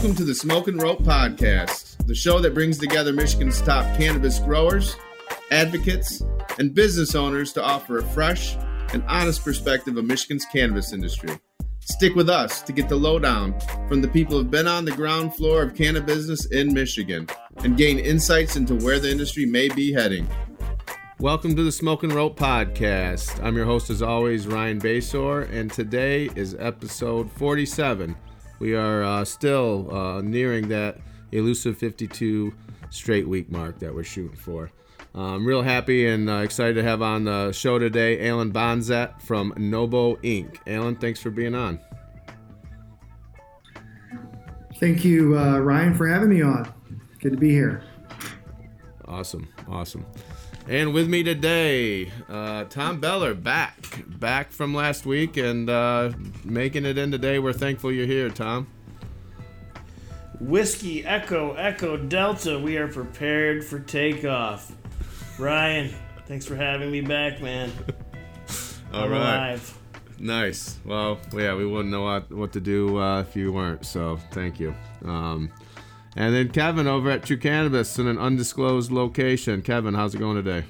Welcome to the Smoke and Rope Podcast, the show that brings together Michigan's top cannabis growers, advocates, and business owners to offer a fresh and honest perspective of Michigan's cannabis industry. Stick with us to get the lowdown from the people who've been on the ground floor of cannabis business in Michigan and gain insights into where the industry may be heading. Welcome to the Smoke and Rope Podcast. I'm your host, as always, Ryan Basore, and today is episode 47. We are uh, still uh, nearing that elusive 52 straight week mark that we're shooting for. Uh, I'm real happy and uh, excited to have on the show today Alan Bonsett from Nobo Inc. Alan, thanks for being on. Thank you, uh, Ryan, for having me on. Good to be here. Awesome, awesome. And with me today, uh, Tom Beller, back, back from last week and uh, making it in today. We're thankful you're here, Tom. Whiskey Echo Echo Delta, we are prepared for takeoff. Ryan, thanks for having me back, man. All I'm right. Alive. Nice. Well, yeah, we wouldn't know what, what to do uh, if you weren't, so thank you. Um, and then Kevin over at Truu Cannabis in an undisclosed location. Kevin, how's it going today?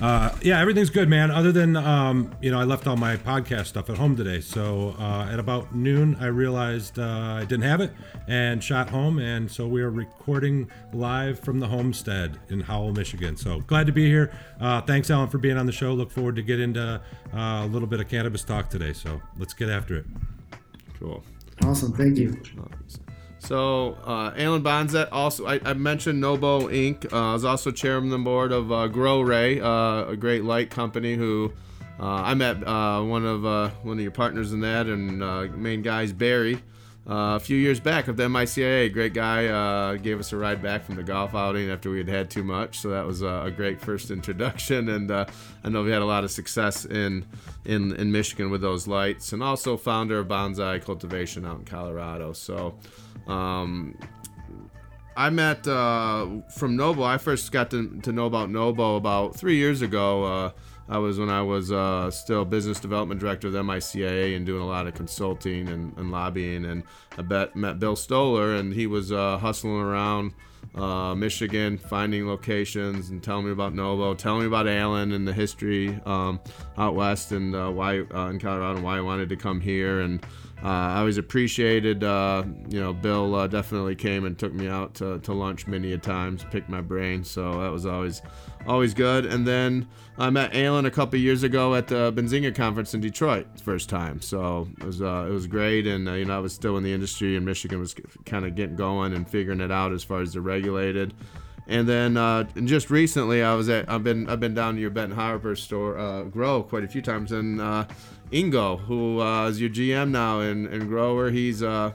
Uh, yeah, everything's good, man. Other than um, you know, I left all my podcast stuff at home today. So uh, at about noon, I realized uh, I didn't have it and shot home, and so we are recording live from the homestead in Howell, Michigan. So glad to be here. Uh, thanks, Alan, for being on the show. Look forward to get into uh, a little bit of cannabis talk today. So let's get after it. Cool. Awesome. Thank you. So, uh, Alan Bonsett, also, I, I, mentioned Nobo Inc. Uh, I was also chairman of the board of uh, GrowRay, uh, a great light company who uh, I met uh, one of one of your partners in that and main guys, Barry, a few years back of the MICIA. Great guy, gave us a ride back from the golf outing after we had had too much. So that was a great first introduction, and I know we had a lot of success in, in in Michigan with those lights, and also founder of Bonsai Cultivation out in Colorado. So. Um, I met uh, from Nobo. I first got to, to know about Nobo about three years ago. Uh, I was when I was uh, still business development director of the MICIA and doing a lot of consulting and, and lobbying. And I bet, met Bill Stoller, and he was uh, hustling around uh, Michigan, finding locations and telling me about Nobo, telling me about Alan and the history um, out west and uh, why in Colorado and why I wanted to come here. And uh, I always appreciated, uh, you know, Bill uh, definitely came and took me out to, to lunch many a times, picked my brain, so that was always always good. And then I met Alan a couple years ago at the Benzinga conference in Detroit, first time, so it was uh, it was great. And uh, you know, I was still in the industry, and Michigan was kind of getting going and figuring it out as far as the regulated. And then uh, and just recently, I was at I've been I've been down to your Benton Harbor store uh, grow quite a few times, and uh, Ingo, who uh, is your GM now and, and grower. He's uh,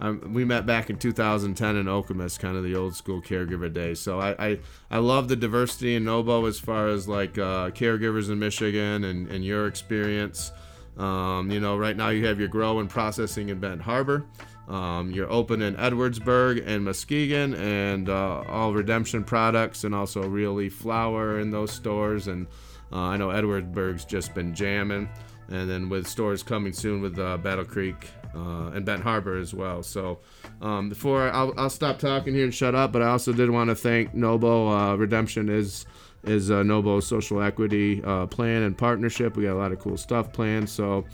um, we met back in 2010 in Okemos, kind of the old school caregiver days. So I, I, I love the diversity in Nobo as far as like uh, caregivers in Michigan and, and your experience. Um, you know, right now you have your grow and processing in Benton Harbor. Um, you're open in Edwardsburg and Muskegon, and uh, all Redemption products, and also Really Flower in those stores. And uh, I know Edwardsburg's just been jamming and then with stores coming soon with uh, Battle Creek uh, and Benton Harbor as well. So um, before I'll, I'll, stop talking here and shut up, but I also did want to thank Nobo. Uh, Redemption is is uh, Nobo's social equity uh, plan and partnership. We got a lot of cool stuff planned. So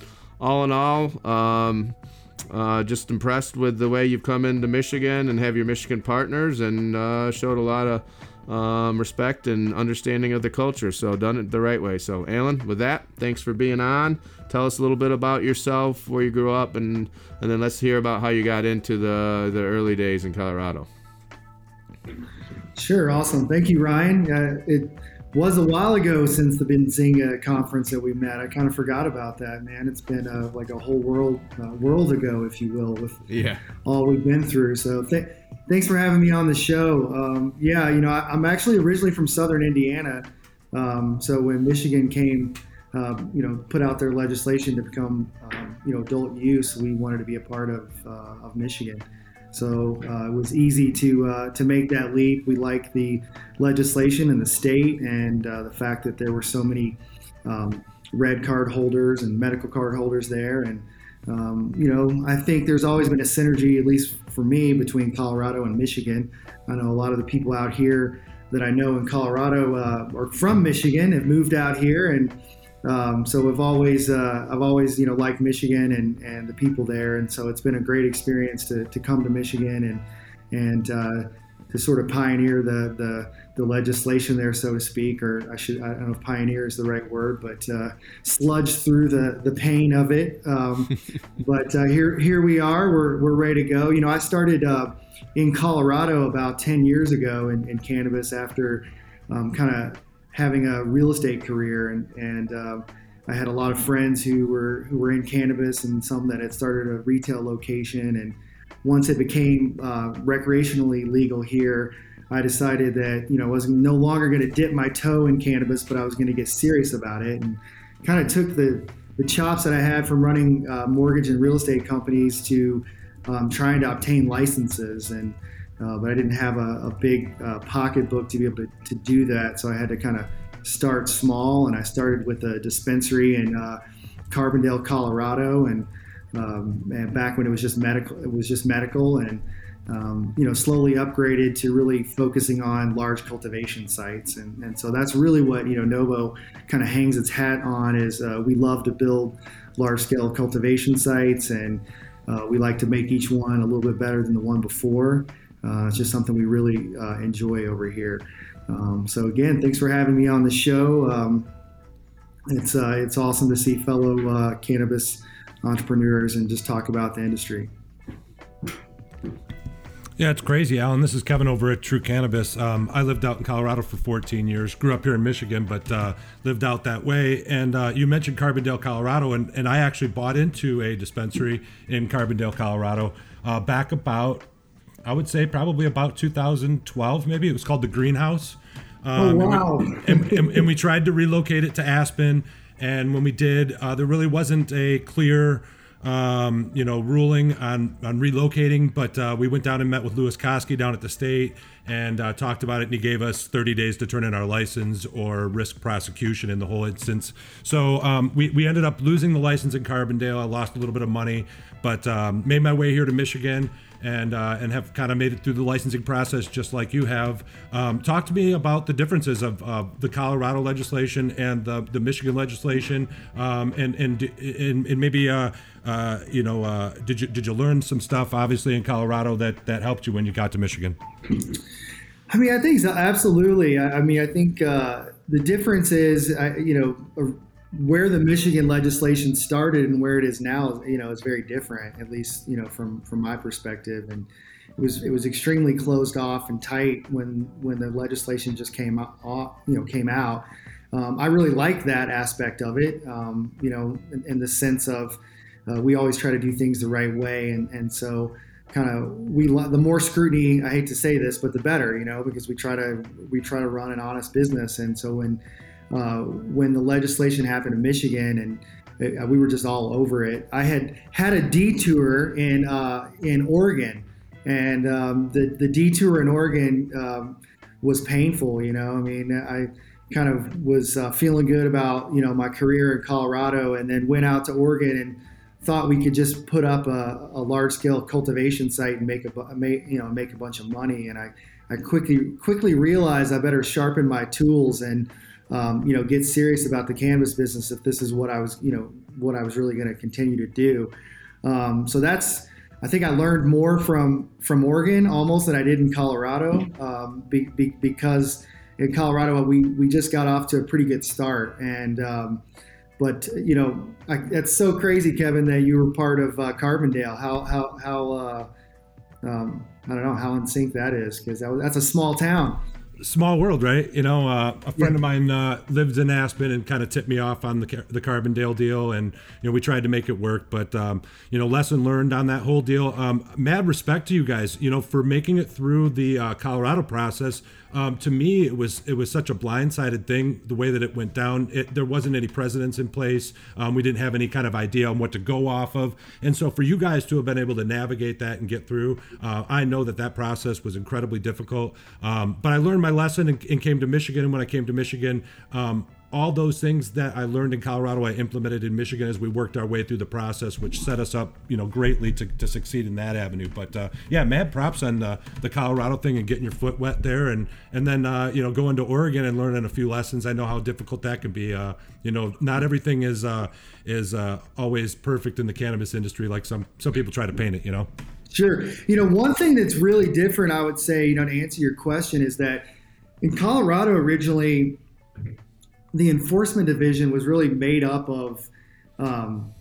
all in all. Um, uh, just impressed with the way you've come into Michigan and have your Michigan partners, and uh, showed a lot of um, respect and understanding of the culture. So done it the right way. So Alan, with that, thanks for being on. Tell us a little bit about yourself, where you grew up, and and then let's hear about how you got into the the early days in Colorado. Sure, awesome. Thank you, Ryan. Uh, it was a while ago since the Benzinga conference that we met. I kind of forgot about that, man. It's been uh, like a whole world uh, world ago, if you will, with yeah all we've been through. So th- thanks for having me on the show. Um, yeah, you know, I, am actually originally from Southern Indiana. Um, so when Michigan came, uh, you know, put out their legislation to become, um, you know, adult use, we wanted to be a part of uh, of Michigan. So uh, it was easy to uh, to make that leap. We like the legislation in the state and uh, the fact that there were so many um, red card holders and medical card holders there, and um, you know, I think there's always been a synergy, at least for me, between Colorado and Michigan. I know a lot of the people out here that I know in Colorado uh, are from Michigan, have moved out here, and um, so I've always uh, I've always you know liked Michigan and, and the people there, and so it's been a great experience to, to come to Michigan and and uh, to sort of pioneer the, the, the legislation there, so to speak, or I should I don't know if pioneer is the right word, but uh, sludge through the, the pain of it. Um, but uh, here here we are, we're, we're ready to go. You know, I started uh, in Colorado about 10 years ago in, in cannabis after um, kind of having a real estate career and and uh, I had a lot of friends who were who were in cannabis and some that had started a retail location and once it became uh, recreationally legal here, I decided that you know I was no longer going to dip my toe in cannabis, but I was going to get serious about it, and kind of took the the chops that I had from running uh, mortgage and real estate companies to um, trying to obtain licenses, and uh, but I didn't have a, a big uh, pocketbook to be able to, to do that, so I had to kind of start small, and I started with a dispensary in uh, Carbondale, Colorado, and um, and back when it was just medical, it was just medical, and um, you know, slowly upgraded to really focusing on large cultivation sites, and, and so that's really what you know Nobo kind of hangs its hat on. Is uh, we love to build large-scale cultivation sites, and uh, we like to make each one a little bit better than the one before. Uh, it's just something we really uh, enjoy over here. Um, so again, thanks for having me on the show. Um, it's uh, it's awesome to see fellow uh, cannabis entrepreneurs and just talk about the industry. Yeah, it's crazy, Alan. This is Kevin over at Truu Cannabis. Um, I lived out in Colorado for 14 years, grew up here in Michigan, but uh, lived out that way. And uh, you mentioned Carbondale, Colorado, and, and I actually bought into a dispensary in Carbondale, Colorado, uh, back about, I would say, probably about 2012, maybe. It was called the Greenhouse. Um, oh, wow. And we, and, and, and we tried to relocate it to Aspen. And when we did, uh, there really wasn't a clear, um, you know, ruling on on relocating. But uh, we went down and met with Lewis Koski down at the state and uh, talked about it. And he gave us 30 days to turn in our license or risk prosecution in the whole instance. So um, we we ended up losing the license in Carbondale. I lost a little bit of money, but um, made my way here to Michigan and uh, and have kind of made it through the licensing process just like you have. Um, talk to me about the differences of uh, the Colorado legislation and the, the Michigan legislation, um, and, and and and maybe uh, uh, you know uh, did you did you learn some stuff obviously in Colorado that that helped you when you got to Michigan? I mean, I think so, absolutely. I, I mean, I think uh, the difference is, you know where the Michigan legislation started and where it is now, you know, is very different. At least, you know, from from my perspective, and it was it was extremely closed off and tight when when the legislation just came out, you know, came out. Um, I really like that aspect of it, um, you know, in, in, the sense of uh, we always try to do things the right way, and and so kind of we the more scrutiny. I hate to say this, but the better, you know, because we try to we try to run an honest business, and so when uh, when the legislation happened in Michigan and it, uh, we were just all over it. I had had a detour in uh, in Oregon, and um, the the detour in Oregon um, was painful. You know, I mean, I kind of was uh, feeling good about you know my career in Colorado, and then went out to Oregon and thought we could just put up a, a large scale cultivation site and make a make, you know make a bunch of money. And I I quickly quickly realized I better sharpen my tools and um, you know, get serious about the cannabis business if this is what I was, you know, what I was really going to continue to do. Um, so that's, I think I learned more from from Oregon almost than I did in Colorado, um, be, be, because in Colorado we we just got off to a pretty good start, and um, but you know, I, that's so crazy, Kevin, that you were part of uh, Carbondale. How how how uh, um, I don't know how in sync that is because that that's a small town small world, right? You know, uh, a friend yeah. of mine uh, lives in Aspen and kind of tipped me off on the the Carbondale deal, and you know we tried to make it work, but um, you know lesson learned on that whole deal. Um, mad respect to you guys, you know, for making it through the uh, Colorado process um, to me, it was it was such a blindsided thing the way that it went down. It, there wasn't any precedents in place. Um, we didn't have any kind of idea on what to go off of, and so for you guys to have been able to navigate that and get through, uh, I know that that process was incredibly difficult. Um, but I learned my lesson and, and, came to Michigan. And when I came to Michigan, um, all those things that I learned in Colorado, I implemented in Michigan as we worked our way through the process, which set us up, you know, greatly to, to succeed in that avenue. But uh, yeah, mad props on the, the Colorado thing and getting your foot wet there, and and then uh, you know going to Oregon and learning a few lessons. I know how difficult that can be. Uh, you know, not everything is uh, is uh, always perfect in the cannabis industry, like some some people try to paint it. You know. Sure. You know, one thing that's really different, I would say, you know, to answer your question, is that in Colorado originally the enforcement division was really made up of, um,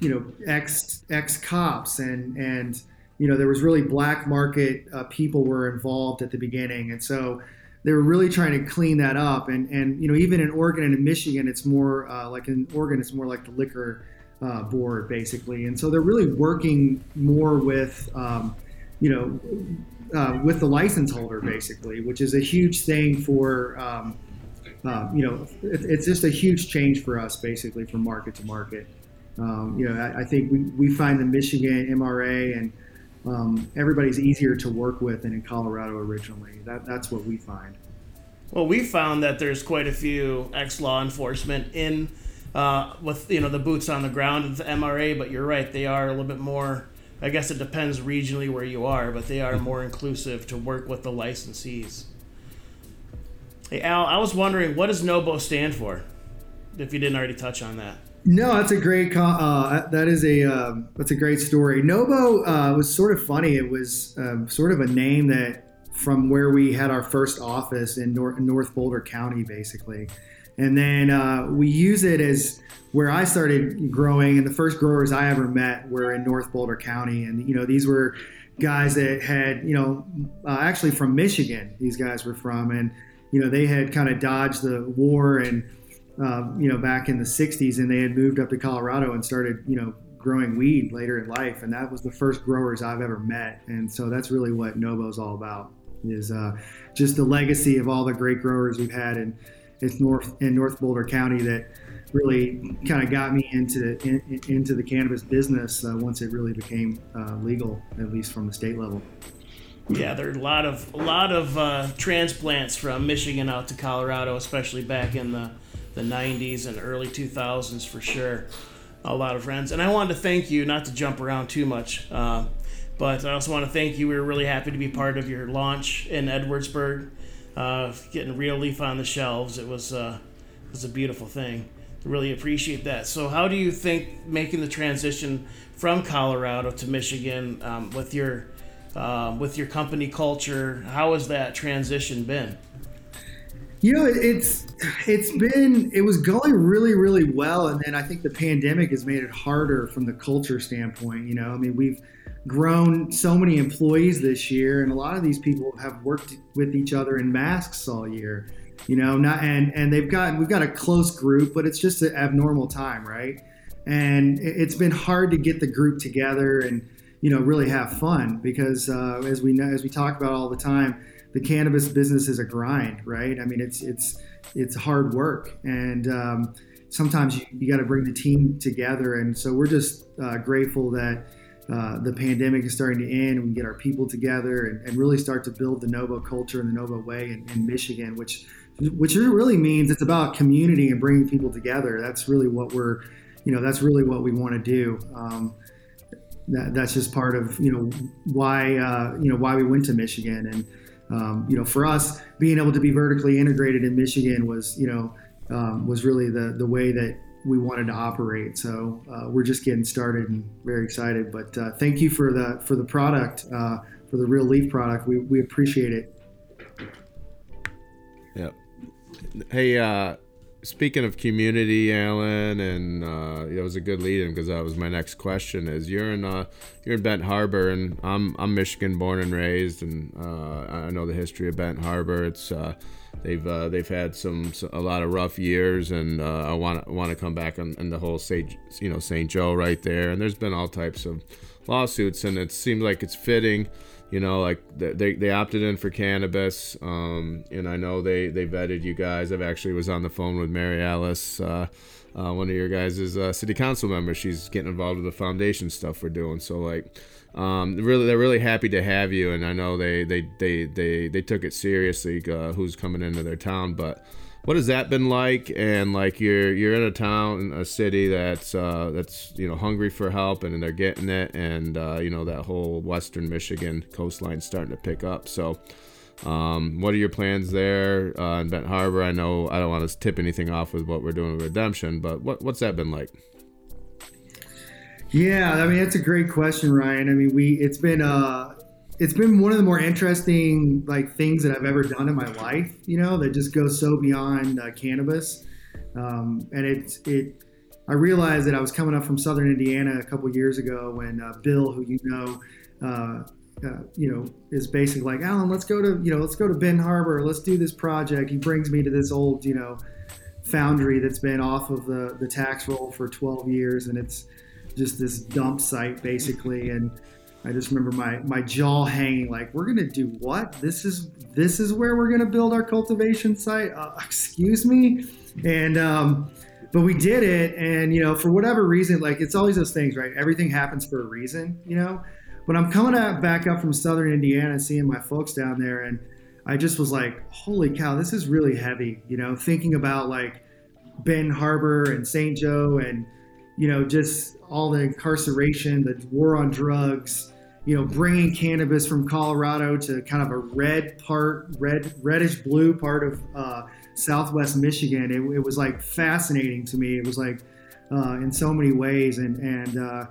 you know, ex ex cops and and you know there was really black market uh, people were involved at the beginning, and so they were really trying to clean that up. And and you know even in Oregon and in Michigan, it's more uh, like in Oregon, it's more like the liquor uh, board basically, and so they're really working more with. Um, you know, uh, with the license holder, basically, which is a huge thing for um, uh, you know, it, it's just a huge change for us, basically, from market to market. Um, you know, I, I, think we, we find the Michigan MRA and um, everybody's easier to work with than in Colorado originally. That, that's what we find. Well, we found that there's quite a few ex law enforcement in uh, with you know the boots on the ground of the MRA, but you're right, they are a little bit more. I guess it depends regionally where you are, but they are more inclusive to work with the licensees. Hey Al, I was wondering what does NOBO stand for? If you didn't already touch on that. No, that's a great. Uh, that is a uh, that's a great story. Nobo uh, was sort of funny. It was um, sort of a name that from where we had our first office in North, North Boulder County, basically, and then uh, we use it as where I started growing. And the first growers I ever met were in North Boulder County, and you know these were guys that had you know uh, actually from Michigan. These guys were from and you know, they had kind of dodged the war and, uh, you know, back in the 60s and they had moved up to Colorado and started, you know, growing weed later in life. And that was the first growers I've ever met. And so that's really what Nobo's all about is uh, just the legacy of all the great growers we've had in, in North in North Boulder County that really kind of got me into in, into the cannabis business uh, once it really became uh, legal, at least from the state level. Yeah, there are a lot of a lot of uh, transplants from Michigan out to Colorado, especially back in the the 90s and early 2000s for sure. A lot of friends, and I wanted to thank you, not to jump around too much, uh, but I also want to thank you. We were really happy to be part of your launch in Edwardsburg, uh, getting Real Leaf on the shelves. It was uh, it was a beautiful thing. Really appreciate that. So, how do you think making the transition from Colorado to Michigan um, with your um, with your company culture. How has that transition been? You know, it's it's been it was going really really well, and then I think the pandemic has made it harder from the culture standpoint. You know, I mean we've grown so many employees this year, and a lot of these people have worked with each other in masks all year. You know, not and and they've got we've got a close group, but it's just an abnormal time, right? And it's been hard to get the group together and you know really have fun because uh, as we know as we talk about all the time the cannabis business is a grind right i mean it's it's it's hard work and um, sometimes you, you got to bring the team together and so we're just uh, grateful that uh, the pandemic is starting to end and we get our people together and, and really start to build the Nobo culture and the Nobo way in, in Michigan, which which really means it's about community and bringing people together. That's really what we're, you know, that's really what we want to do. Um, that, that's just part of you know why uh, you know why we went to Michigan and um, you know for us being able to be vertically integrated in Michigan was you know um, was really the the way that we wanted to operate. So uh, we're just getting started and very excited. But uh, thank you for the for the product uh, for the Real Leaf product. We we appreciate it. Yep. Hey, uh, speaking of community, Alan, and uh, it was a good lead-in because that was my next question. Is you're in uh, you're in Bent Harbor, and I'm I'm Michigan born and raised, and uh, I know the history of Bent Harbor. It's uh, they've uh, they've had some, a lot of rough years, and uh, I want want to come back on, on the whole St. you know St. Joe right there, and there's been all types of lawsuits, and it seems like it's fitting you know like they, they opted in for cannabis um, and i know they they vetted you guys. I've actually was on the phone with mary alice uh, uh, one of your guys' uh, city council member she's getting involved with the foundation stuff we're doing. So like um, really they're really happy to have you and i know they they they they, they took it seriously uh, who's coming into their town but what has that been like? And like you're you're in a town, a city that's uh, that's you know hungry for help, and they're getting it, and uh, you know that whole Western Michigan coastline starting to pick up. So, um, what are your plans there uh, in Bent Harbor? I know I don't want to tip anything off with what we're doing with Redemption, but what what's that been like? Yeah, I mean that's a great question, Ryan. I mean we it's been uh it's been one of the more interesting like things that I've ever done in my life. You know, that just goes so beyond uh, cannabis, um, and it's it. I realized that I was coming up from Southern Indiana a couple years ago when uh, Bill, who you know, uh, uh, you know, is basically like, Alan, let's go to you know, let's go to Bend Harbor, let's do this project. He brings me to this old you know foundry that's been off of the the tax roll for 12 years, and it's just this dump site basically and I just remember my my jaw hanging like we're gonna do what? This is this is where we're gonna build our cultivation site? Uh, excuse me? And um, but we did it and you know for whatever reason like it's always those things right? Everything happens for a reason you know? But I'm coming out back up from southern Indiana seeing my folks down there and I just was like holy cow this is really heavy you know thinking about like Ben Harbor and St. Joe and you know, just all the incarceration, the war on drugs, you know, bringing cannabis from Colorado to kind of a red part, red, reddish blue part of uh, Southwest Michigan. It, it, was like fascinating to me. It was like uh, in so many ways, and and uh,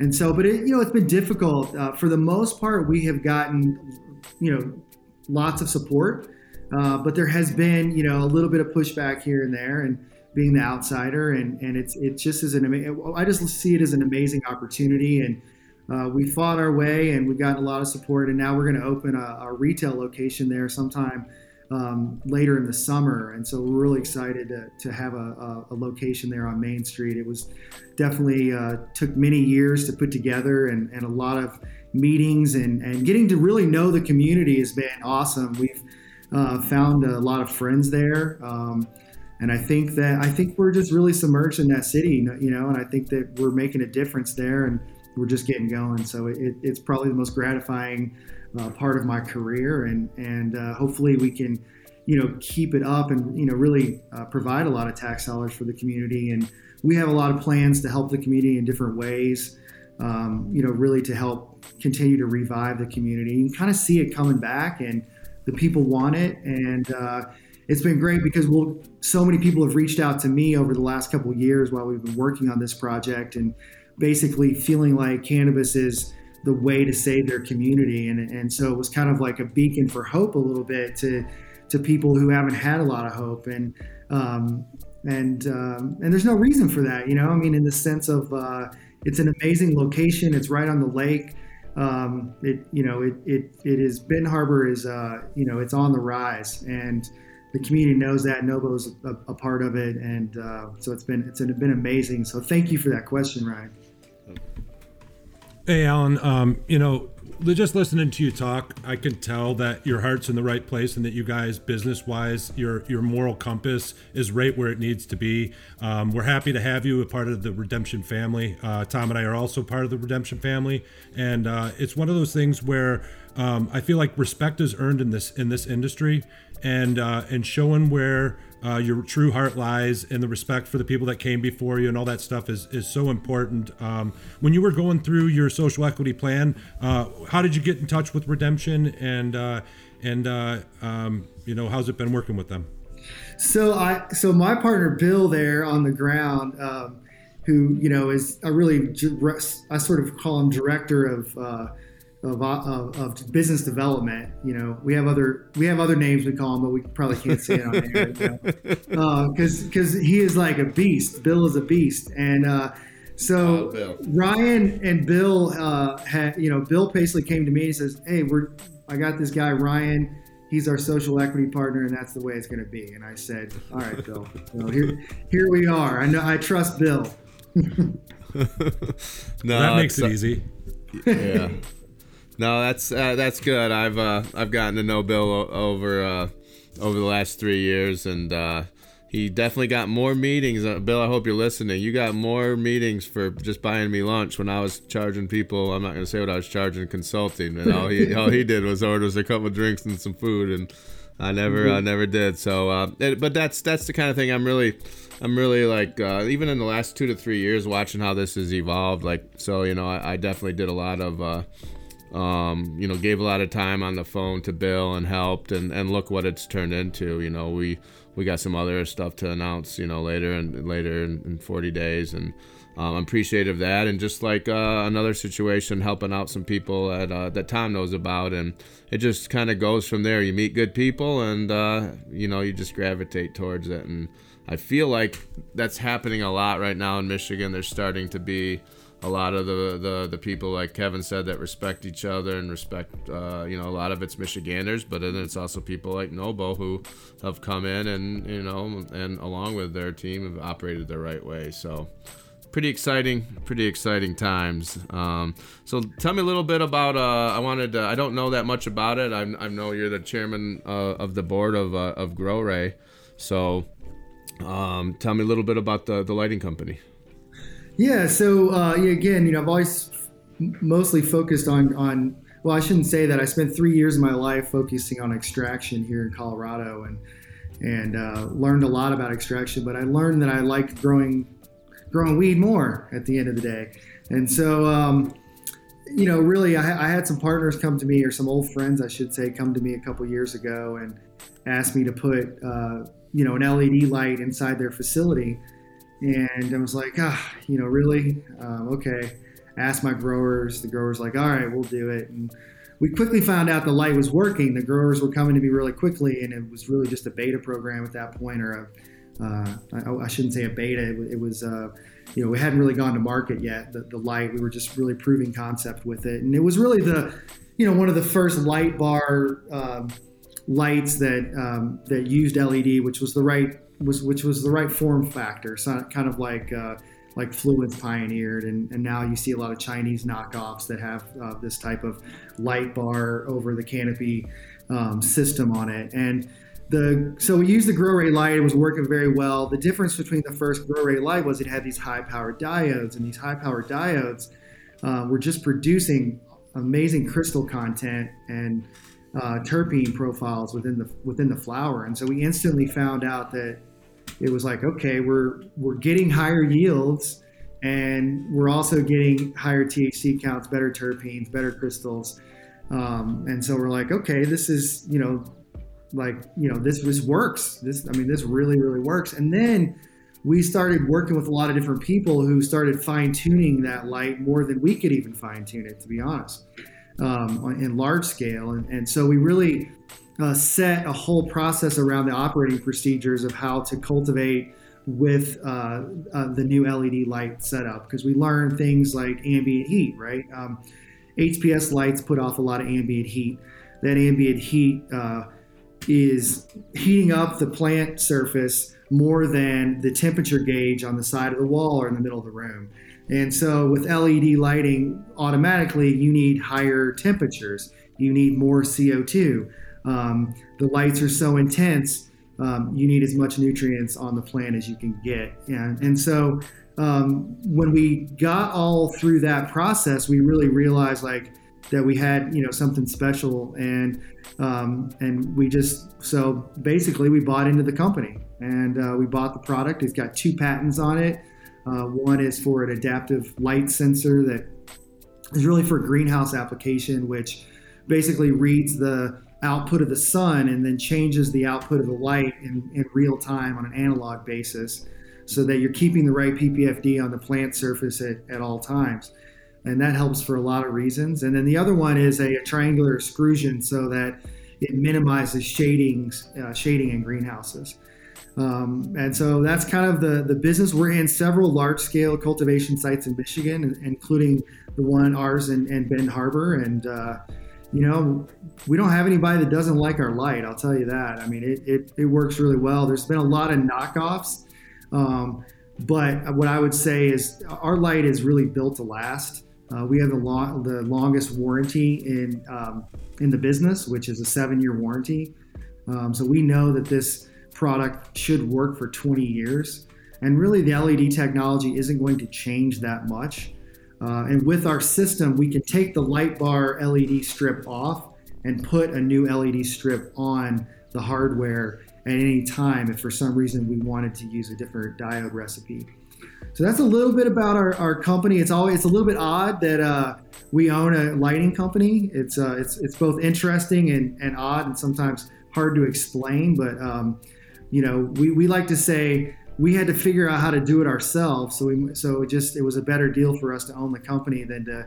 and so, but it, you know, it's been difficult. Uh, for the most part, we have gotten, you know, lots of support, uh, but there has been, you know, a little bit of pushback here and there, and being the outsider, and and it's it just is an I just see it as an amazing opportunity, and uh, we fought our way, and we got a lot of support, and now we're going to open a, a, retail location there sometime um, later in the summer, and so we're really excited to, to have a, a, a location there on Main Street. It was definitely uh, took many years to put together, and, and a lot of meetings, and and getting to really know the community has been awesome. We've uh, found a lot of friends there. Um, and I think that I think we're just really submerged in that city, you know, and I think that we're making a difference there, and we're just getting going. So it, it's probably the most gratifying uh, part of my career, and and uh, hopefully we can, you know, keep it up and you know really uh, provide a lot of tax dollars for the community. And we have a lot of plans to help the community in different ways. Um, you know, really to help continue to revive the community and kind of see it coming back, and the people want it, and uh, it's been great because we'll, so many people have reached out to me over the last couple years while we've been working on this project and basically feeling like cannabis is the way to save their community. And, and so it was kind of like a beacon for hope a little bit to to people who haven't had a lot of hope. And um, and um, and there's no reason for that you know? I mean in the sense of uh, it's an amazing location. It's right on the lake. Um, it you know it, it it is Bend Harbor is uh, you know it's on the rise. And the community knows that Nobo's a, a part of it, and uh, so it's been it's been amazing. So thank you for that question, Ryan. Hey, Alan. Um, you know, just listening to you talk, I can tell that your heart's in the right place, and that you guys, business-wise, your your moral compass is right where it needs to be. Um, we're happy to have you a part of the Redemption family. Uh, Tom and I are also part of the Redemption family, and uh, it's one of those things where um, I feel like respect is earned in this in this industry, and uh, and showing where uh, your true heart lies and the respect for the people that came before you and all that stuff is is so important. Um, when you were going through your social equity plan, uh, how did you get in touch with Redemption and uh, and uh, um, you know how's it been working with them? So I so my partner Bill there on the ground. Um, who you know is a really I sort of call him director of uh, of, of, of, business development. You know, we have other we have other names we call him, but we probably can't say it on air. Because you know? because uh, he is like a beast. Bill is a beast, and uh, so oh, Ryan and Bill uh, had you know Bill basically came to me and says, "Hey, we're I got this guy Ryan." He's our social equity partner, and that's the way it's going to be. And I said, "All right, Bill. So here, here we are. I know I trust Bill." no, that makes it easy. Yeah. No, that's uh, that's good. I've uh, I've gotten to know Bill over uh, over the last three years, and uh, he definitely got more meetings. Uh, Bill, I hope you're listening. You got more meetings for just buying me lunch when I was charging people. I'm not going to say what I was charging consulting, and all he all he did was order us a couple of drinks and some food, and I never, I never did. So, uh, it, but that's that's the kind of thing I'm really, I'm really like, uh, even in the last two to three years, watching how this has evolved. Like, so you know, I, I definitely did a lot of, uh, um, you know, gave a lot of time on the phone to Bill and helped, and and look what it's turned into. You know, we we got some other stuff to announce, you know, later and later in, in 40 days, and um, I'm appreciative of that. And just like uh, another situation, helping out some people that uh, that Tom knows about, and it just kind of goes from there. You meet good people, and uh, you know, you just gravitate towards it. And I feel like that's happening a lot right now in Michigan. There's starting to be a lot of the, the, the people like Kevin said that respect each other and respect uh, you know a lot of it's Michiganders but then it's also people like Nobo who have come in and you know and along with their team have operated the right way. So pretty exciting pretty exciting times. Um, so tell me a little bit about uh, I wanted to, I don't know that much about it. I, I know you're the chairman uh, of the board of, uh, of GrowRay so um, tell me a little bit about the, the lighting company yeah. So uh, again, you know, I've always mostly focused on on. Well, I shouldn't say that. I spent three years of my life focusing on extraction here in Colorado, and and uh, learned a lot about extraction. But I learned that I liked growing growing weed more at the end of the day, and so. Um, you know, really, I, I, had some partners come to me, or some old friends, I should say, come to me a couple years ago and asked me to put, uh, you know, an LED light inside their facility and I was like, ah, you know, really? Um, okay. Asked my growers. The growers like, all right, we'll do it. And we quickly found out the light was working. The growers were coming to me really quickly, and it was really just a beta program at that point, or a, uh, I, I, shouldn't say a beta. It, it was, uh, you know, we hadn't really gone to market yet. The, the light, we were just really proving concept with it, and it was really the, you know, one of the first light bar um, lights that um, that used LED, which was the right was which was the right form factor. So kind of like uh, like Fluence pioneered, and, and now you see a lot of Chinese knockoffs that have uh, this type of light bar over the canopy um, system on it. And the so we used the GrowRay light. It was working very well. The difference between the first GrowRay light was it had these high powered diodes, and these high powered diodes uh, were just producing amazing crystal content and uh, terpene profiles within the within the flower, and so we instantly found out that it was like, okay, we're we're getting higher yields, and we're also getting higher THC counts, better terpenes, better crystals, um, and so we're like, okay, this is you know, like you know, this this works. This I mean, this really really works, and then we started working with a lot of different people who started fine tuning that light more than we could even fine tune it, to be honest um, in large scale. And, and so we really uh, set a whole process around the operating procedures of how to cultivate with uh, uh, the new LED light setup because we learned things like ambient heat, right? Um, HPS lights put off a lot of ambient heat. That ambient heat uh, is heating up the plant surface more than the temperature gauge on the side of the wall or in the middle of the room. And so with LED lighting, automatically you need higher temperatures. You need more CO2. Um, the lights are so intense, um, you need as much nutrients on the plant as you can get. And, and so um, when we got all through that process, we really realized like that we had, you know, something special. And, um, and we just, so basically we bought into the company and uh, we bought the product. It's got two patents on it. Uh, one is for an adaptive light sensor that is really for greenhouse application, which basically reads the output of the sun and then changes the output of the light in, in real time on an analog basis so that you're keeping the right PPFD on the plant surface at, at all times. And that helps for a lot of reasons. And then the other one is a, a triangular extrusion so that it minimizes shadings, uh, shading in greenhouses. Um, and so that's kind of the, the business. We're in several large scale cultivation sites in Michigan, including the one ours in, in Bend Harbor. And, uh, you know, we don't have anybody that doesn't like our light. I'll tell you that. I mean, it, it, it works really well. There's been a lot of knockoffs. Um, but what I would say is our light is really built to last. Uh, we have the, long, the longest warranty in, um, in the business, which is a seven year warranty. Um, so we know that this product should work for 20 years. And really, the LED technology isn't going to change that much. Uh, and with our system, we can take the light bar LED strip off and put a new LED strip on the hardware at any time if for some reason we wanted to use a different diode recipe. So that's a little bit about our, our company. It's always it's a little bit odd that uh, we own a lighting company. It's uh, it's it's both interesting and, and odd and sometimes hard to explain. But um, you know, we, we like to say we had to figure out how to do it ourselves. So we so it just it was a better deal for us to own the company than to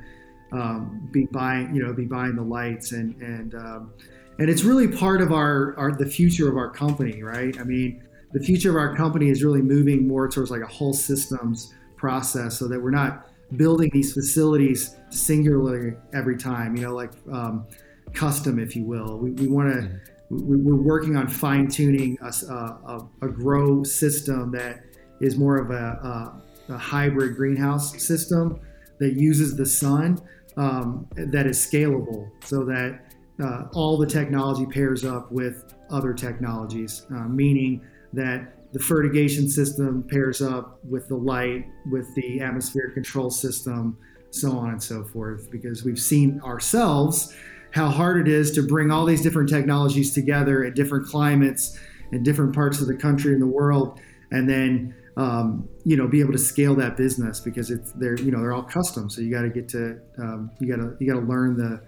um, be buying you know be buying the lights and and um, and it's really part of our, our the future of our company, right? I mean the future of our company is really moving more towards like a whole systems process so that we're not building these facilities singularly every time, you know, like um, custom, if you will. We, we want to, we're working on fine tuning a, a, a, grow system that is more of a, a, a hybrid greenhouse system that uses the sun um, that is scalable so that uh, all the technology pairs up with other technologies, uh, meaning that the fertigation system pairs up with the light, with the atmospheric control system, so on and so forth, because we've seen ourselves how hard it is to bring all these different technologies together at different climates and different parts of the country and the world, and then um, you know be able to scale that business because it's they're you know they're all custom. So you got to get to um, you got to you got to learn the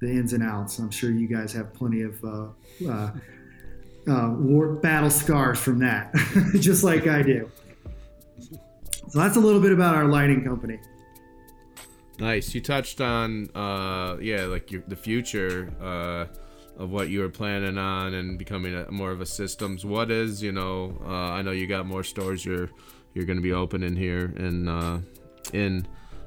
the ins and outs. I'm sure you guys have plenty of uh, uh, uh, war battle scars from that, just like I do. So that's a little bit about our lighting company. Nice. You touched on, uh, yeah, like your, the future uh, of what you were planning on and becoming a, more of a systems. What is, you know, uh, I know you got more stores you're you're going to be opening here in uh, in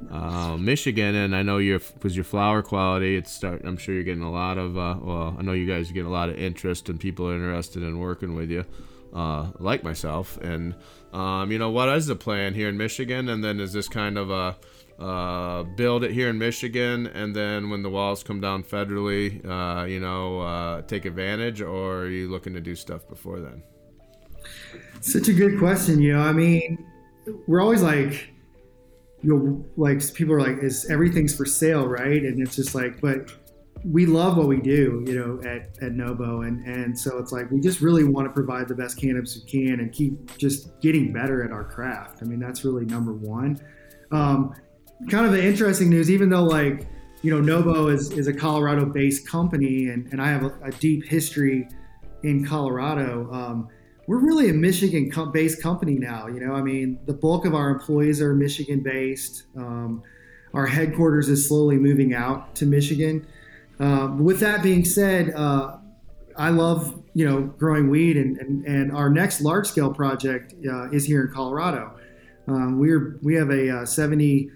uh, Michigan, and I know your because your flower quality, it's start. I'm sure you're getting a lot of. Uh, well, I know you guys are getting a lot of interest and people are interested in working with you, uh, like myself. And um, you know, what is the plan here in Michigan? And then is this kind of a uh, build it here in Michigan, and then when the walls come down federally, uh, you know, uh, take advantage, or are you looking to do stuff before then? Such a good question. You know, I mean, we're always like you know, like people are like, is everything's for sale, right? And it's just like, but we love what we do, you know, at, at Nobo. And, and so it's like, we just really want to provide the best cannabis we can and keep just getting better at our craft. I mean, that's really number one. Um, kind of the interesting news, even though like, you know, Nobo is, is a Colorado based company and, and I have a, a deep history in Colorado. Um, we're really a Michigan based company now. You know, I mean, the bulk of our employees are Michigan based. Um, our headquarters is slowly moving out to Michigan. Uh, with that being said, uh, I love you know growing weed, and and, and our next large scale project uh, is here in Colorado. Um, we're we have a uh, 70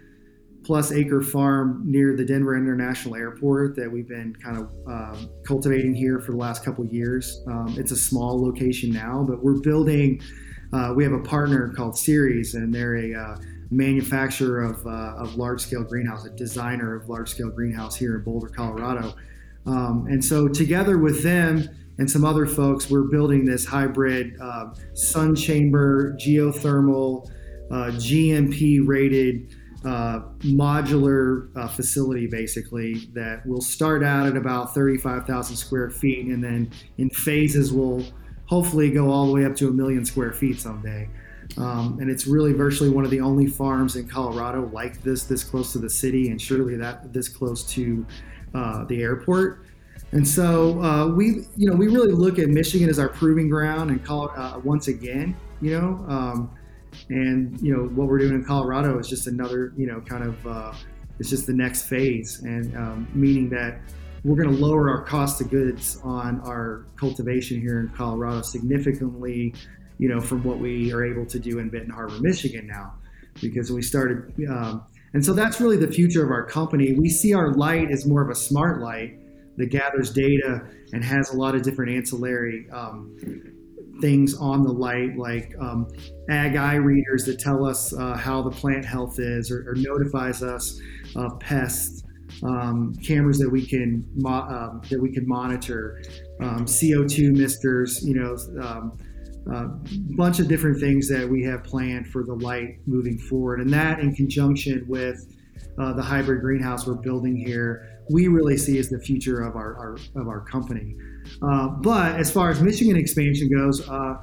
plus acre farm near the Denver International Airport that we've been kind of um, cultivating here for the last couple years. Um, it's a small location now, but we're building. Uh, we have a partner called Ceres, and they're a uh, manufacturer of, uh, of large scale greenhouse, a designer of large scale greenhouse here in Boulder, Colorado. Um, and so, together with them and some other folks, we're building this hybrid uh, sun chamber, geothermal, uh, GMP rated uh, modular uh, facility basically that will start out at about 35,000 square feet and then in phases will hopefully go all the way up to a million square feet someday. Um, and it's really virtually one of the only farms in Colorado like this, this close to the city, and surely that this close to uh, the airport. And so uh, we, you know, we really look at Michigan as our proving ground, and call uh, once again, you know, um, and you know what we're doing in Colorado is just another you know kind of uh, it's just the next phase, and um, meaning that we're going to lower our cost of goods on our cultivation here in Colorado significantly, you know, from what we are able to do in Benton Harbor, Michigan now, because we started. Um, and so that's really the future of our company. We see our light as more of a smart light that gathers data and has a lot of different ancillary um, things on the light, like um, ag eye readers that tell us uh, how the plant health is, or, or notifies us of pests. Um, cameras that we can mo- um, that we can monitor, um, CO2 misters, you know, a um, uh, bunch of different things that we have planned for the light moving forward, and that in conjunction with uh, the hybrid greenhouse we're building here, we really see as the future of our, our of our company. Uh, but as far as Michigan expansion goes, uh,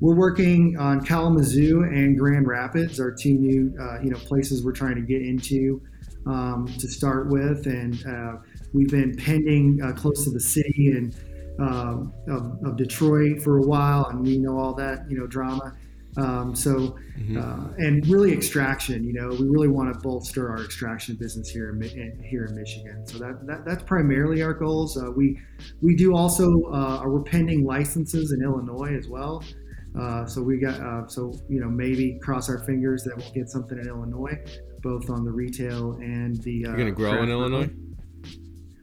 we're working on Kalamazoo and Grand Rapids, our two new uh, you know places we're trying to get into um, to start with, and uh, we've been pending uh, close to the city and um, of, of, Detroit for a while, and we know all that you know drama. Um, so, mm-hmm. uh, and really extraction, you know, we really want to bolster our extraction business here in, in here in Michigan. So that, that that's primarily our goals. Uh, we we do also uh, we're pending licenses in Illinois as well. Uh, so we got uh, so you know maybe cross our fingers that we'll get something in Illinois, both on the retail and the. Uh, You're gonna grow in Illinois.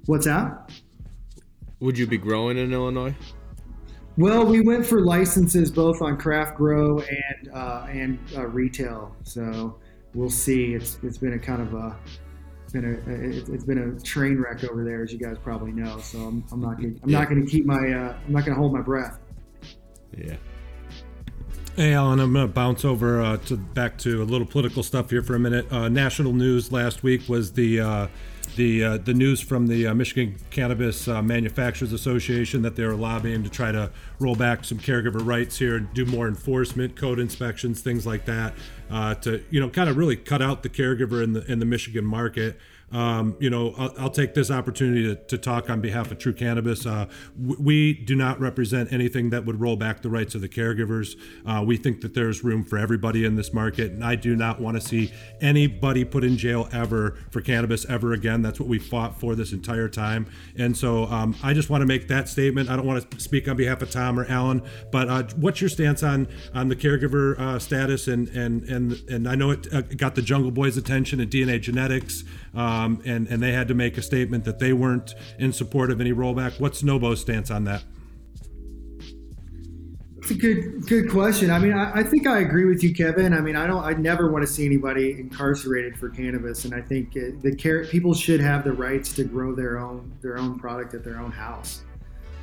What's that? Would you be growing in Illinois? Well, we went for licenses both on craft grow and uh, and uh, retail. So we'll see. It's it's been a kind of a been a it's been a train wreck over there, as you guys probably know. So I'm, I'm not gonna, I'm yeah. not going to keep my uh, I'm not going to hold my breath. Yeah. Hey, Alan, I'm going to bounce over uh, to back to a little political stuff here for a minute. Uh, national news last week was the uh, the uh, the news from the uh, Michigan Cannabis uh, Manufacturers Association that they're lobbying to try to roll back some caregiver rights here and do more enforcement, code inspections, things like that, uh, to you know kind of really cut out the caregiver in the in the Michigan market. Um, you know, I'll, I'll, take this opportunity to, to, talk on behalf of Truu Cannabis. Uh, we do not represent anything that would roll back the rights of the caregivers. Uh, we think that there's room for everybody in this market, and I do not want to see anybody put in jail ever for cannabis ever again. That's what we fought for this entire time. And so um, I just want to make that statement. I don't want to speak on behalf of Tom or Alan, but uh, what's your stance on on the caregiver uh, status? And and and and I know it uh, got the Jungle Boys' attention and DNA Genetics um, and and they had to make a statement that they weren't in support of any rollback. What's Nobo's stance on that? It's a good good question. I mean, I, I, think I agree with you, Kevin. I mean, I don't. I never want to see anybody incarcerated for cannabis, and I think it, the care people should have the rights to grow their own their own product at their own house.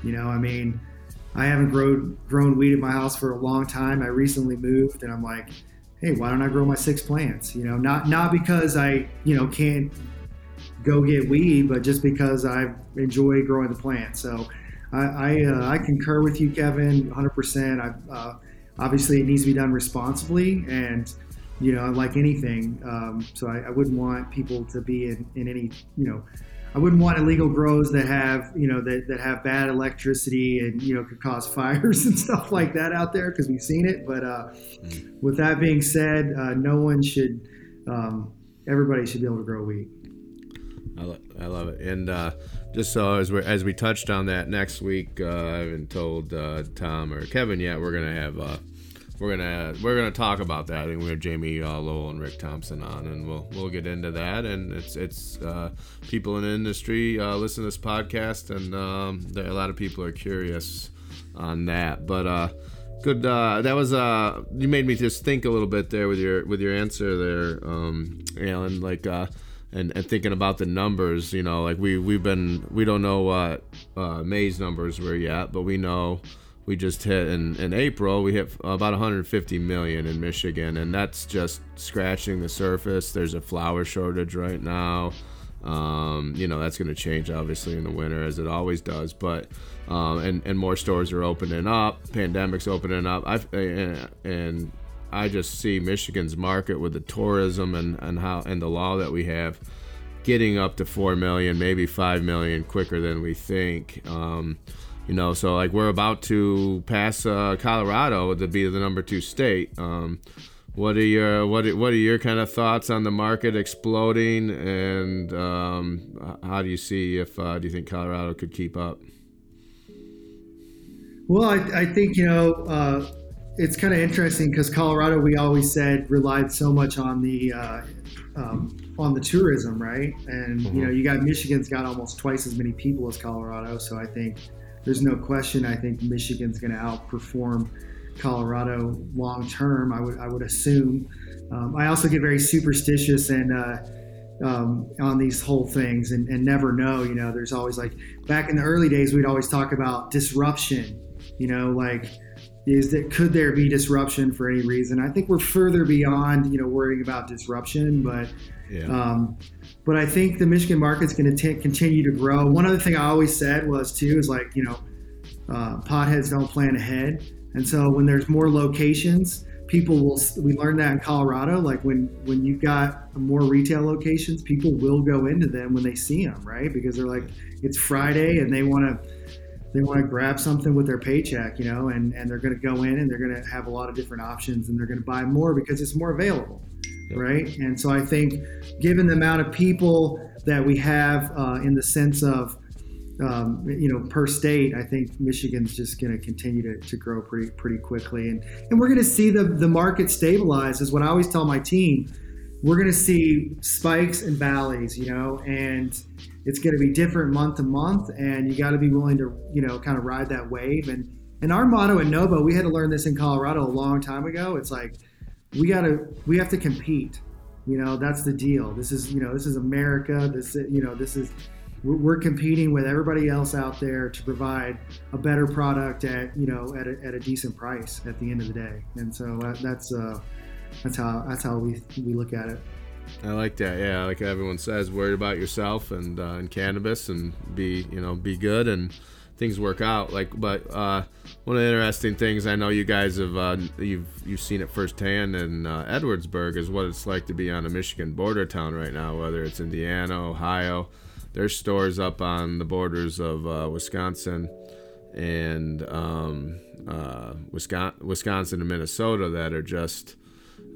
You know, I mean, I haven't grown grown weed at my house for a long time. I recently moved, and I'm like, hey, why don't I grow my six plants? You know, not not because I you know can't go get weed, but just because I enjoy growing the plant. So I I, uh, I concur with you, Kevin, 100%. I, uh, obviously, it needs to be done responsibly and you know, like anything. Um, so I, I, wouldn't want people to be in, in any, you know, I wouldn't want illegal grows that have, you know, that, that have bad electricity and, you know, could cause fires and stuff like that out there because we've seen it. But uh, mm. with that being said, uh, no one should, um, everybody should be able to grow wheat. I, lo- I love it. And uh, just so as we as we touched on that next week, uh, I haven't told uh, Tom or Kevin yet. We're gonna have uh, we're gonna we're gonna talk about that. I think we have Jamie uh, Lowell and Rick Thompson on, and we'll we'll get into that. And it's it's uh, people in the industry uh, listen to this podcast, and um, there, a lot of people are curious on that. But uh, good, uh, that was uh, you made me just think a little bit there with your with your answer there, um, Alan. Like. And, and thinking about the numbers, you know, like we we've been we don't know what May's numbers were yet, but we know we just hit in, in April we hit about 150 million in Michigan and that's just scratching the surface. There's a flower shortage right now. Um, you know that's going to change obviously in the winter as it always does but um, and, and more stores are opening up pandemic's opening up. I and, and I just see Michigan's market with the tourism and, and how and the law that we have getting up to four million, maybe five million quicker than we think. Um, you know so like we're about to pass uh, colorado to be the number two state. Um, what are your what are, what are your kind of thoughts on the market exploding? And um, how do you see if uh, do you think colorado could keep up? Well i, I think you know uh, it's kind of interesting because colorado we always said relied so much on the uh, um, on the tourism right? And mm-hmm. you know you got michigan's got almost twice as many people as colorado so i think there's no question. I think Michigan's going to outperform Colorado long term. I would I would assume. Um, I also get very superstitious and. Uh, um, on these whole things and, and, never know. You know, there's always like back in the early days, we'd always talk about disruption. You know, like is that could there be disruption for any reason? I think we're further beyond you know worrying about disruption, but Yeah. Um, but I think the Michigan market's going to continue to grow. One other thing I always said was too is like you know, uh, potheads don't plan ahead, and so when there's more locations, people will. We learned that in Colorado. Like when when you've got more retail locations, people will go into them when they see them, right? Because they're like it's Friday and they want to they want to grab something with their paycheck, you know, and, and they're going to go in and they're going to have a lot of different options and they're going to buy more because it's more available, yep. right? And so I think, given the amount of people that we have uh, in the sense of, um, you know, per state, I think Michigan's just going to continue to, grow pretty pretty quickly, and and we're going to see the the market stabilize. Is what I always tell my team. We're going to see spikes and valleys, you know, and it's going to be different month to month, and you got to be willing to, you know, kind of ride that wave. And and our motto at Nobo, we had to learn this in Colorado a long time ago. It's like we got to we have to compete. You know, that's the deal. This is you know this is America. This you know this is we're, competing with everybody else out there to provide a better product at you know at a, at a decent price at the end of the day. And so that's uh, that's how that's how we we look at it. I like that. Yeah, like everyone says, worry about yourself and uh, and cannabis, and be you know be good, and things work out. Like, but uh, one of the interesting things I know you guys have uh, you've you've seen it firsthand in uh, Edwardsburg is what it's like to be on a Michigan border town right now. Whether it's Indiana, Ohio, there's stores up on the borders of uh, Wisconsin and um, uh, Wisconsin, Wisconsin and Minnesota that are just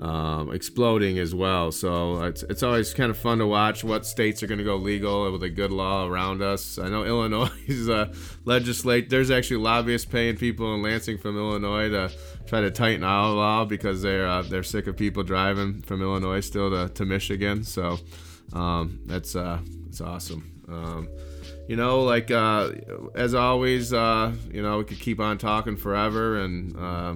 um, exploding as well. So it's, it's always kind of fun to watch what states are going to go legal with a good law around us. I know Illinois is uh, legislate. There's actually lobbyists paying people in Lansing from Illinois to try to tighten our law because they're uh, they're sick of people driving from Illinois still to, to Michigan. So um, that's uh, that's awesome. Um, you know, like uh, as always, uh, you know, we could keep on talking forever and uh,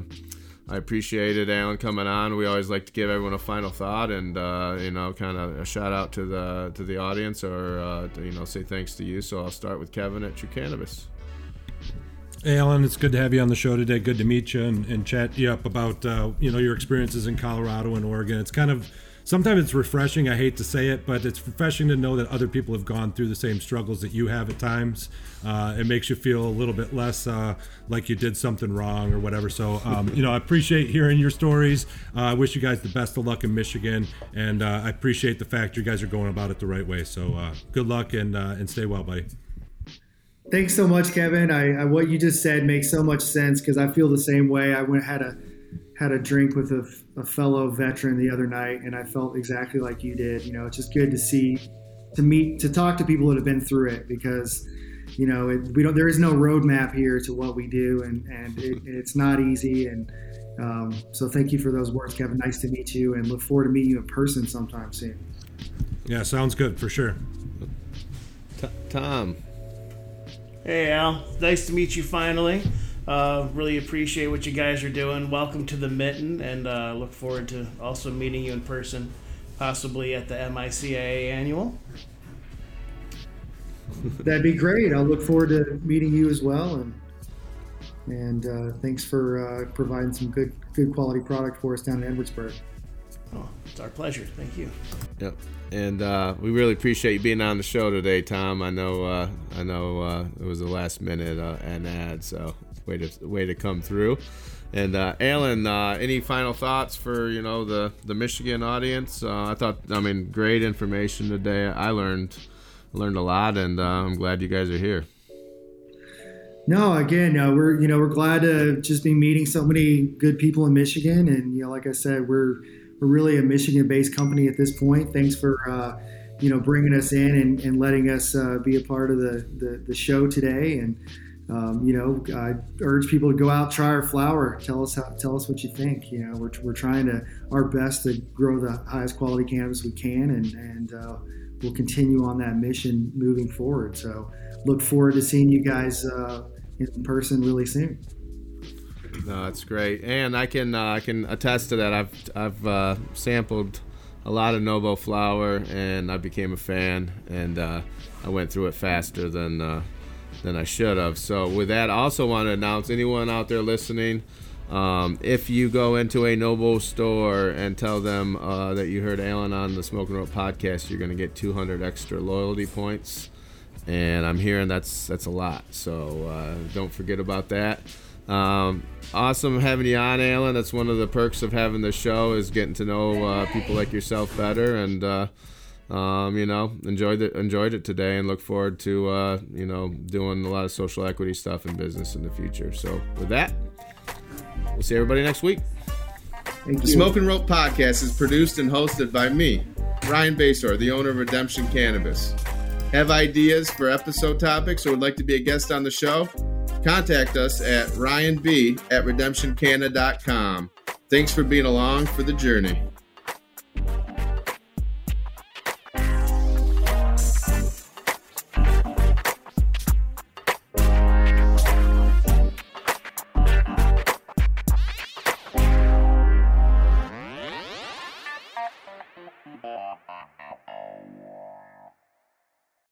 I appreciated Alan coming on. We always like to give everyone a final thought and uh, you know, kind of a shout out to the to the audience or uh, to, you know say thanks to you. So I'll start with Kevin at Truu Cannabis. Hey Alan, it's good to have you on the show today. Good to meet you and, and chat you up about uh, you know your experiences in Colorado and Oregon. It's kind of sometimes it's refreshing. I hate to say it, but it's refreshing to know that other people have gone through the same struggles that you have at times. Uh, it makes you feel a little bit less uh, like you did something wrong or whatever. So, um, you know, I appreciate hearing your stories. Uh, I wish you guys the best of luck in Michigan, and uh, I appreciate the fact you guys are going about it the right way. So, uh, good luck and uh, and stay well, buddy. Thanks so much, Kevin. I, I what you just said makes so much sense because I feel the same way. I went had a had a drink with a, a, fellow veteran the other night, and I felt exactly like you did. You know, it's just good to see, to meet, to talk to people that have been through it because, you know, it, we don't. There is no roadmap here to what we do, and and it, it's not easy. And um, so, thank you for those words, Kevin. Nice to meet you, and look forward to meeting you in person sometime soon. Yeah, sounds good for sure. T- Tom. Hey Al, nice to meet you finally. Uh, really appreciate what you guys are doing. Welcome to the Mitten, and uh, look forward to also meeting you in person, possibly at the MICA annual. That'd be great. I'll look forward to meeting you as well, and and uh, thanks for uh, providing some good good quality product for us down in Edwardsburg. It's our pleasure. Thank you. Yep, and uh, we really appreciate you being on the show today, Tom. I know uh, I know uh, it was a last minute uh, an ad, so way to way to come through. And uh, Alan, uh, any final thoughts for you know the the Michigan audience? Uh, I thought, I mean, great information today. I learned learned a lot, and uh, I'm glad you guys are here. No, again, uh, we're you know we're glad to just be meeting so many good people in Michigan, and you know, like I said, we're we're really a Michigan-based company at this point. Thanks for uh, you know bringing us in and, and letting us be a part of the, the the show today, and um, you know, I urge people to go out, try our flower. Tell us how, tell us what you think. You know, we're, we're trying to our best to grow the highest quality cannabis we can, and and uh, we'll continue on that mission moving forward. So, look forward to seeing you guys uh, in person really soon. No, that's great, and I can uh, I can attest to that. I've I've uh, sampled a lot of Nobo flower, and I became a fan, and uh, I went through it faster than uh, than I should have. So with that, I also want to announce anyone out there listening, Um, if you go into a NoBo store and tell them uh, that you heard Alan on the Smoking Rope podcast, you're going to get 200 extra loyalty points. And I'm hearing that's that's a lot, so uh, don't forget about that. Um, awesome having you on, Alan. That's one of the perks of having the show is getting to know uh, people like yourself better, and uh, um, you know, enjoyed it enjoyed it today, and look forward to uh, you know doing a lot of social equity stuff in business in the future. So with that, we'll see everybody next week. Thank The you. and Rope Podcast is produced and hosted by me, Ryan Basore, the owner of Redemption Cannabis. Have ideas for episode topics or would like to be a guest on the show? Contact us at ryanb at redemptioncanna.com. Thanks for being along for the journey.